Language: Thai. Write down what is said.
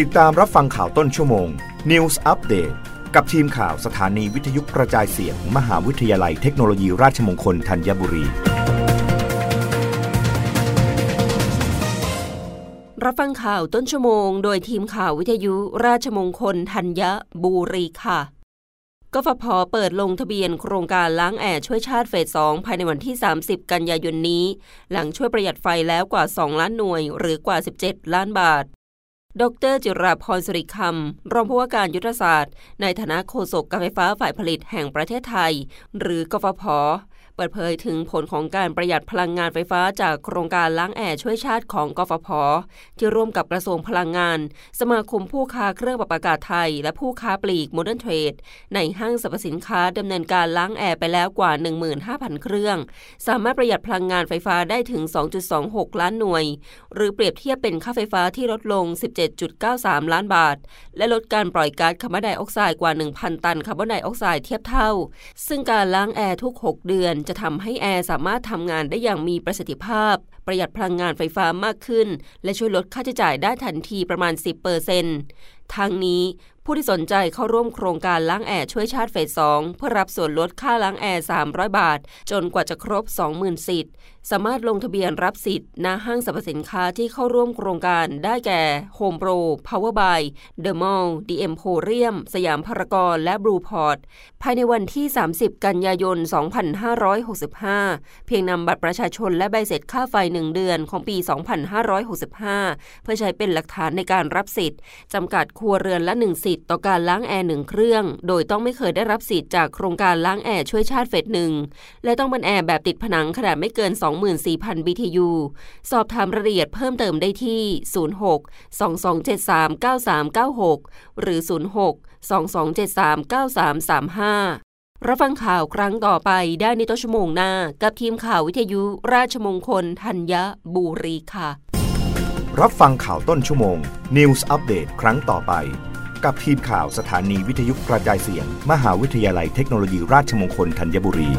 ติดตามรับฟังข่าวต้นชั่วโมง News Update กับทีมข่าวสถานีวิทยุกระจายเสียงมหาวิทยาลัยเทคโนโลยีราชมงคลธัญบุรี รับฟังข่าวต้นชั่วโมง โดยทีมข่าววิทยุราชมงคลธัญบุรีค่ะกฟผเปิดลงทะเบียนโครงการล้างแอร์ช่วยชาติเฟส 2 ภายในวันที่ 30 กันยายนนี้ หลังช่วยประหยัดไฟแล้วกว่า 2 ล้านหน่วย หรือกว่า 17 ล้านบาท ดร.จิราพร ศิริคำ รองผู้ว่าการยุทธศาสตร์ ในฐานะโฆษกการไฟฟ้าฝ่ายผลิตแห่งประเทศไทย หรือกฟผ เปิดเผยถึงผลของการประหยัดพลังงานไฟฟ้าจากโครงการล้างแอร์ช่วยชาติของกฟผ ที่ร่วมกับกระทรวงพลังงาน สมาคมผู้ค้าเครื่องปรับอากาศไทย และผู้ค้าปลีก modern trade ในห้างสรรพสินค้าดำเนินการล้างแอร์ไปแล้วกว่า 15,000 เครื่อง สามารถประหยัดพลังงานไฟฟ้าได้ถึง 2.26 ล้านหน่วย หรือเปรียบเทียบเป็นค่าไฟฟ้าที่ลดลง 17.93 ล้านบาท และลดการปล่อยก๊าซคาร์บอนไดออกไซด์กว่า 1,000 ตันคาร์บอนไดออกไซด์เทียบเท่า ซึ่งการล้างแอร์ทุก 6 เดือนจะทำให้แอร์สามารถทำงานได้อย่างมีประสิทธิภาพ ประหยัดพลังงานไฟฟ้ามากขึ้น และช่วยลดค่าใช้จ่ายได้ทันทีประมาณ 10%ทั้งนี้ผู้ที่สนใจเข้าร่วมโครงการล้างแอร์ช่วยชาติเฟส2เพื่อรับส่วนลดค่าล้างแอร์ 300 บาท จนกว่าจะครบ 20,000 สิทธิ์ สามารถลงทะเบียนรับสิทธิ์ณห้างสรรพสินค้าที่เข้าร่วมโครงการได้แก่ Home Pro Power by The Mall The Emporium สยามพารากอนและ Blueport ภายในวันที่ 30 กันยายน 2565 เพียงนำบัตรประชาชนและใบเสร็จค่าไฟ 1 เดือนของปี 2565 เพื่อใช้เป็นหลักฐานในการรับสิทธิ์จำกัดครัวเรือนละ 1 สิทธิ์ต่อการล้างแอร์หนึ่งเครื่อง โดยต้องไม่เคยได้รับสิทธิ์จากโครงการล้างแอร์ช่วยชาติเฟสหนึ่งและต้องเป็นแอร์แบบติดผนังขนาดไม่เกิน24,000 BTU สอบถามรายละเอียดเพิ่มเติมได้ที่ 06 2273 9396 หรือ 06 2273 9335รับฟังข่าวครั้งต่อไปได้ในต้นชั่วโมงหน้า กับทีมข่าววิทยุราชมงคลธัญบุรีค่ะ รับฟังข่าวต้นชั่วโมง News อัปเดตครั้งต่อไป กับทีมข่าวสถานีวิทยุกระจายเสียง มหาวิทยาลัยเทคโนโลยีราชมงคลธัญบุรี